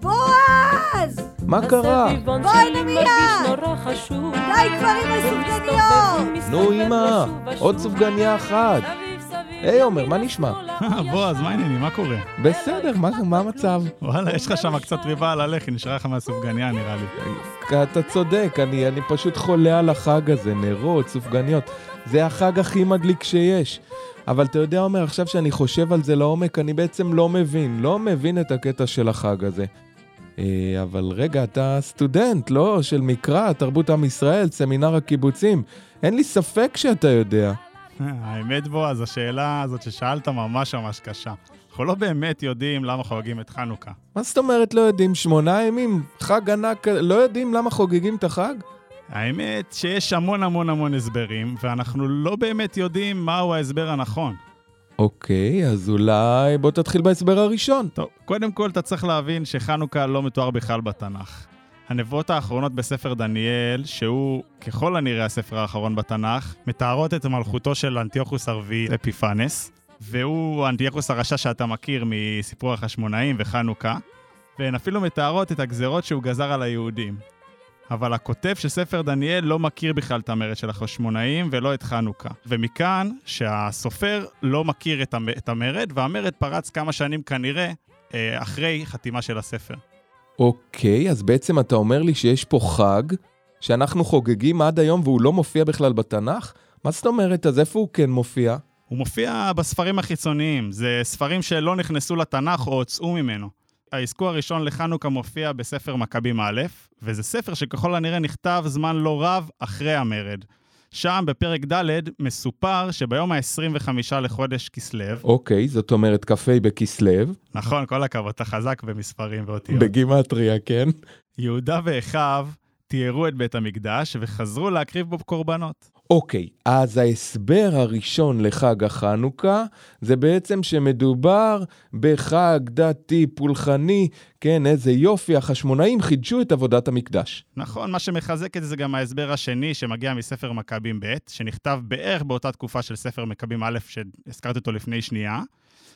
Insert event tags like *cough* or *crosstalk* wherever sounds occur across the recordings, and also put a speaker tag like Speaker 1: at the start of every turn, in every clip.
Speaker 1: בועז!
Speaker 2: מה קרה?
Speaker 1: בואי הנה מיד! די כבר עם הסופגניות!
Speaker 2: נו, אמא, עוד סופגניה אחת. היי, עומר, מה נשמע?
Speaker 3: בועז, מה העניינים? מה קורה? *laughs*
Speaker 2: בסדר, מה מה המצב?
Speaker 3: וואלה, יש לך שם קצת ריבה על הלחי, נשארה לך מהסופגניה נראה לי.
Speaker 2: אתה צודק, אני, אני פשוט חולה על החג הזה, נרות, סופגניות. זה החג הכי מדליק שיש. אבל אתה יודע, עומר, עכשיו שאני חושב על זה לעומק, אני בעצם לא מבין, לא מבין את הקטע של החג הזה. אה, אבל רגע, אתה סטודנט, לא? של מקרא, תרבות עם ישראל, סמינר הקיבוצים. אין לי ספק שאתה יודע.
Speaker 3: האמת, בועז, השאלה הזאת ששאלת ממש ממש קשה. אנחנו לא באמת יודעים למה חוגגים את חנוכה.
Speaker 2: מה זאת אומרת לא יודעים? שמונה ימים? חג ענק, לא יודעים למה חוגגים את החג?
Speaker 3: האמת שיש המון המון המון הסברים, ואנחנו לא באמת יודעים מהו ההסבר הנכון.
Speaker 2: אוקיי, אז אולי בוא תתחיל בהסבר הראשון.
Speaker 3: טוב, קודם כל אתה צריך להבין שחנוכה לא מתואר בכלל בתנ"ך. הנבואות האחרונות בספר דניאל, שהוא ככל הנראה הספר האחרון בתנ"ך, מתארות את מלכותו של אנטיוכוס הרביעי אפיפנס, והוא אנטיוכוס הרשע שאתה מכיר מסיפור החשמונאים וחנוכה, והן אפילו מתארות את הגזרות שהוא גזר על היהודים. אבל הכותב של ספר דניאל לא מכיר בכלל את המרד של החשמונאים ולא את חנוכה. ומכאן שהסופר לא מכיר את, המ- את המרד, והמרד פרץ כמה שנים כנראה אה, אחרי חתימה של הספר.
Speaker 2: אוקיי, אז בעצם אתה אומר לי שיש פה חג שאנחנו חוגגים עד היום והוא לא מופיע בכלל בתנ"ך? מה זאת אומרת? אז איפה הוא כן מופיע?
Speaker 3: הוא מופיע בספרים החיצוניים, זה ספרים שלא נכנסו לתנ"ך או הוצאו ממנו. האזכור הראשון לחנוכה מופיע בספר מכבים א', וזה ספר שככל הנראה נכתב זמן לא רב אחרי המרד. שם, בפרק ד', מסופר שביום ה-25 לחודש כסלו,
Speaker 2: אוקיי, זאת אומרת כ"ה בכסלו,
Speaker 3: נכון, כל הכבוד, אתה חזק במספרים ואותיות.
Speaker 2: בגימטריה, כן?
Speaker 3: יהודה ואחיו תיארו את בית המקדש וחזרו להקריב בו קורבנות.
Speaker 2: אוקיי, אז ההסבר הראשון לחג החנוכה זה בעצם שמדובר בחג דתי פולחני, כן, איזה יופי, החשמונאים חידשו את עבודת המקדש.
Speaker 3: נכון, מה שמחזק את זה גם ההסבר השני שמגיע מספר מכבים ב', שנכתב בערך באותה תקופה של ספר מכבים א', שהזכרתי אותו לפני שנייה.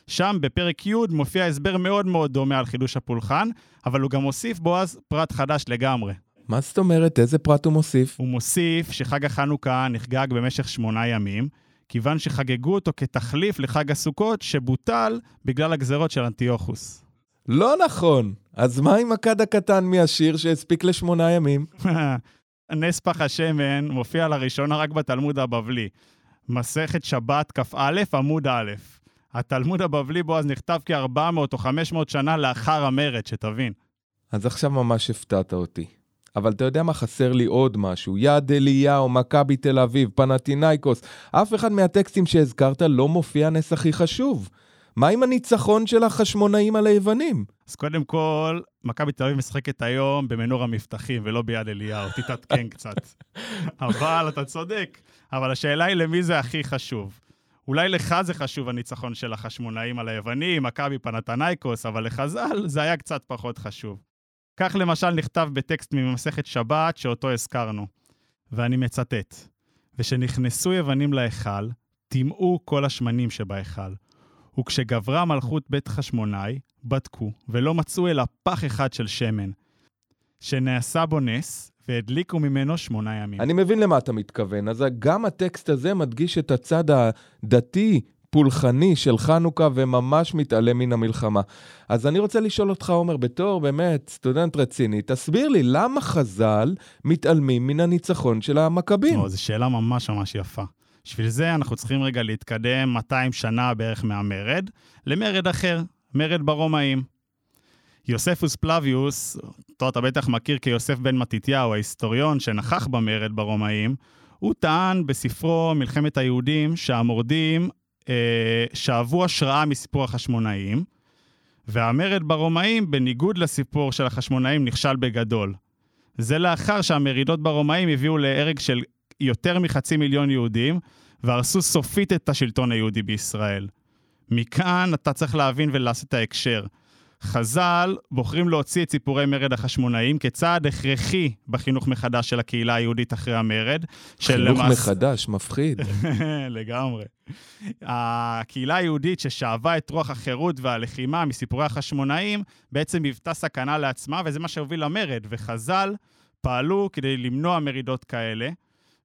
Speaker 3: שם בפרק י' מופיע הסבר מאוד מאוד דומה על חידוש הפולחן, אבל הוא גם מוסיף בועז פרט חדש לגמרי.
Speaker 2: מה זאת אומרת? איזה פרט הוא מוסיף?
Speaker 3: הוא מוסיף שחג החנוכה נחגג במשך שמונה ימים, כיוון שחגגו אותו כתחליף לחג הסוכות שבוטל בגלל הגזרות של אנטיוכוס.
Speaker 2: לא נכון. אז מה עם הכד הקטן מהשיר שהספיק לשמונה ימים? *laughs*
Speaker 3: נס פח השמן מופיע לראשונה רק בתלמוד הבבלי. מסכת שבת כ"א עמוד א'. התלמוד הבבלי בו אז נכתב כ-400 או 500 שנה לאחר המרד, שתבין.
Speaker 2: אז עכשיו ממש הפתעת אותי. אבל אתה יודע מה חסר לי עוד משהו? יד אליהו, מכבי תל אביב, פנטינאיקוס. אף אחד מהטקסטים שהזכרת לא מופיע נס הכי חשוב. מה עם הניצחון של החשמונאים על היוונים?
Speaker 3: אז קודם כל, מכבי תל אביב משחקת היום במנור המבטחים ולא ביד אליהו, תתעדכן קצת. *laughs* אבל אתה צודק. אבל השאלה היא למי זה הכי חשוב. אולי לך זה חשוב הניצחון של החשמונאים על היוונים, מכבי פנתנייקוס, אבל לחז"ל זה היה קצת פחות חשוב. כך למשל נכתב בטקסט ממסכת שבת שאותו הזכרנו, ואני מצטט: ושנכנסו יוונים להיכל, טימאו כל השמנים שבהיכל. וכשגברה מלכות בית חשמונאי, בדקו, ולא מצאו אלא פח אחד של שמן, שנעשה בו נס, והדליקו ממנו שמונה ימים.
Speaker 2: אני מבין למה אתה מתכוון. אז גם הטקסט הזה מדגיש את הצד הדתי, פולחני של חנוכה וממש מתעלם מן המלחמה. אז אני רוצה לשאול אותך, עומר, בתור באמת סטודנט רציני, תסביר לי למה חז"ל מתעלמים מן הניצחון של המכבים?
Speaker 3: או, זו שאלה ממש ממש יפה. בשביל זה אנחנו צריכים רגע להתקדם 200 שנה בערך מהמרד, למרד אחר, מרד ברומאים. יוספוס פלביוס, אותו אתה בטח מכיר כיוסף בן מתתיהו, ההיסטוריון שנכח במרד ברומאים, הוא טען בספרו מלחמת היהודים שהמורדים שאבו השראה מסיפור החשמונאים, והמרד ברומאים, בניגוד לסיפור של החשמונאים, נכשל בגדול. זה לאחר שהמרידות ברומאים הביאו להרג של יותר מחצי מיליון יהודים, והרסו סופית את השלטון היהודי בישראל. מכאן אתה צריך להבין ולעשות את ההקשר. חז"ל בוחרים להוציא את סיפורי מרד החשמונאים כצעד הכרחי בחינוך מחדש של הקהילה היהודית אחרי המרד.
Speaker 2: חינוך למס... מחדש, מפחיד. *laughs*
Speaker 3: לגמרי. הקהילה היהודית ששאבה את רוח החירות והלחימה מסיפורי החשמונאים, בעצם היוותה סכנה לעצמה, וזה מה שהוביל למרד. וחז"ל פעלו כדי למנוע מרידות כאלה,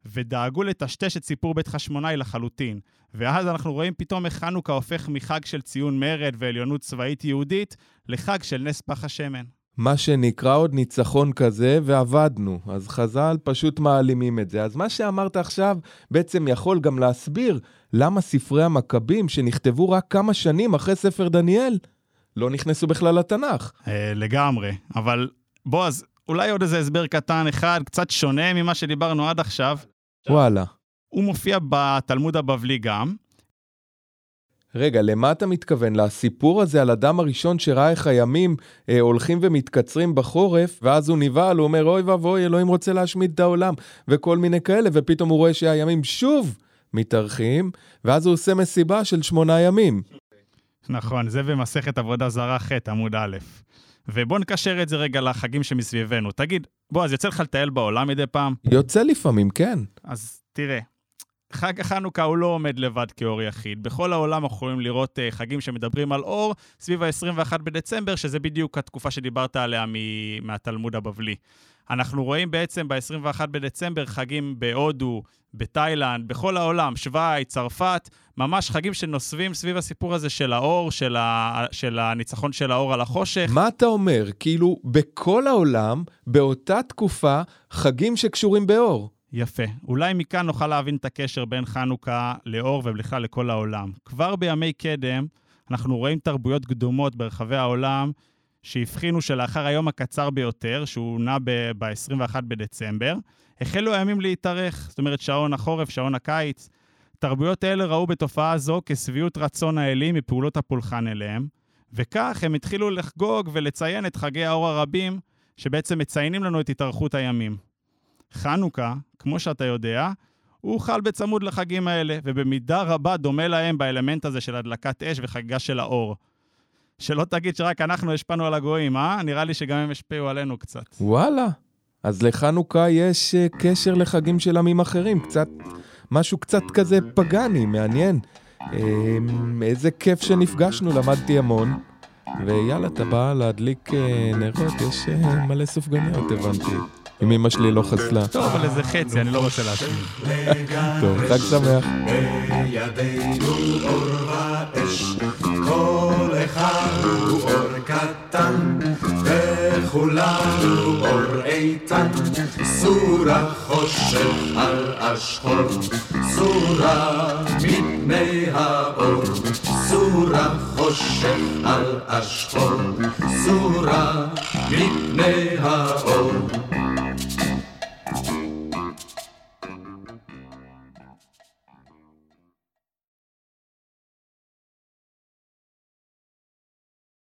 Speaker 3: ודאגו לטשטש את סיפור בית חשמונאי לחלוטין. ואז אנחנו רואים פתאום איך חנוכה הופך מחג של ציון מרד ועליונות צבאית יהודית לחג של נס פח השמן.
Speaker 2: מה שנקרא עוד ניצחון כזה, ועבדנו. אז חז"ל פשוט מעלימים את זה. אז מה שאמרת עכשיו בעצם יכול גם להסביר למה ספרי המכבים, שנכתבו רק כמה שנים אחרי ספר דניאל, לא נכנסו בכלל לתנ"ך.
Speaker 3: אה, לגמרי, אבל בוא, אז אולי עוד איזה הסבר קטן אחד, קצת שונה ממה שדיברנו עד עכשיו.
Speaker 2: וואלה.
Speaker 3: הוא מופיע בתלמוד הבבלי גם.
Speaker 2: רגע, למה אתה מתכוון? לסיפור הזה על אדם הראשון שראה איך הימים אה, הולכים ומתקצרים בחורף, ואז הוא נבהל, הוא אומר, אוי ואבוי, אלוהים רוצה להשמיד את העולם, וכל מיני כאלה, ופתאום הוא רואה שהימים שוב מתארחים, ואז הוא עושה מסיבה של שמונה ימים.
Speaker 3: נכון, זה במסכת עבודה זרה ח', עמוד א'. ובוא נקשר את זה רגע לחגים שמסביבנו. תגיד, בוא, אז יוצא לך לטייל בעולם מדי פעם?
Speaker 2: יוצא לפעמים, כן.
Speaker 3: אז תראה, חג החנוכה הוא לא עומד לבד כאור יחיד. בכל העולם אנחנו יכולים לראות uh, חגים שמדברים על אור סביב ה-21 בדצמבר, שזה בדיוק התקופה שדיברת עליה מ- מהתלמוד הבבלי. אנחנו רואים בעצם ב-21 בדצמבר חגים בהודו, בתאילנד, בכל העולם, שווייץ, צרפת, ממש חגים שנוסבים סביב הסיפור הזה של האור, של, ה... של הניצחון של האור על החושך.
Speaker 2: מה אתה אומר? כאילו, בכל העולם, באותה תקופה, חגים שקשורים באור.
Speaker 3: יפה. אולי מכאן נוכל להבין את הקשר בין חנוכה לאור ובכלל לכל העולם. כבר בימי קדם, אנחנו רואים תרבויות קדומות ברחבי העולם שהבחינו שלאחר היום הקצר ביותר, שהוא נע ב-21 בדצמבר, החלו הימים להתארך, זאת אומרת שעון החורף, שעון הקיץ. תרבויות אלה ראו בתופעה זו כשביעות רצון האלים מפעולות הפולחן אליהם, וכך הם התחילו לחגוג ולציין את חגי האור הרבים, שבעצם מציינים לנו את התארכות הימים. חנוכה, כמו שאתה יודע, הוא חל בצמוד לחגים האלה, ובמידה רבה דומה להם באלמנט הזה של הדלקת אש וחגיגה של האור. שלא תגיד שרק אנחנו השפענו על הגויים, אה? נראה לי שגם הם השפיעו עלינו קצת.
Speaker 2: וואלה. אז לחנוכה יש uh, קשר לחגים של עמים אחרים, קצת, משהו קצת כזה פגאני, מעניין. Um, איזה כיף שנפגשנו, למדתי המון. ויאללה, אתה בא להדליק uh, נרות, יש uh, מלא סופגניות, הבנתי. אם אמא שלי לא חסלה.
Speaker 3: טוב, אבל איזה חצי, אני לא רוצה להשמיע.
Speaker 2: טוב, חג שמח.
Speaker 4: בידינו אור ואש, כל וכולנו אור איתן, סורה חושך על השחור, סורה מפני האור, סורה חושך על השחור, סורה מפני האור.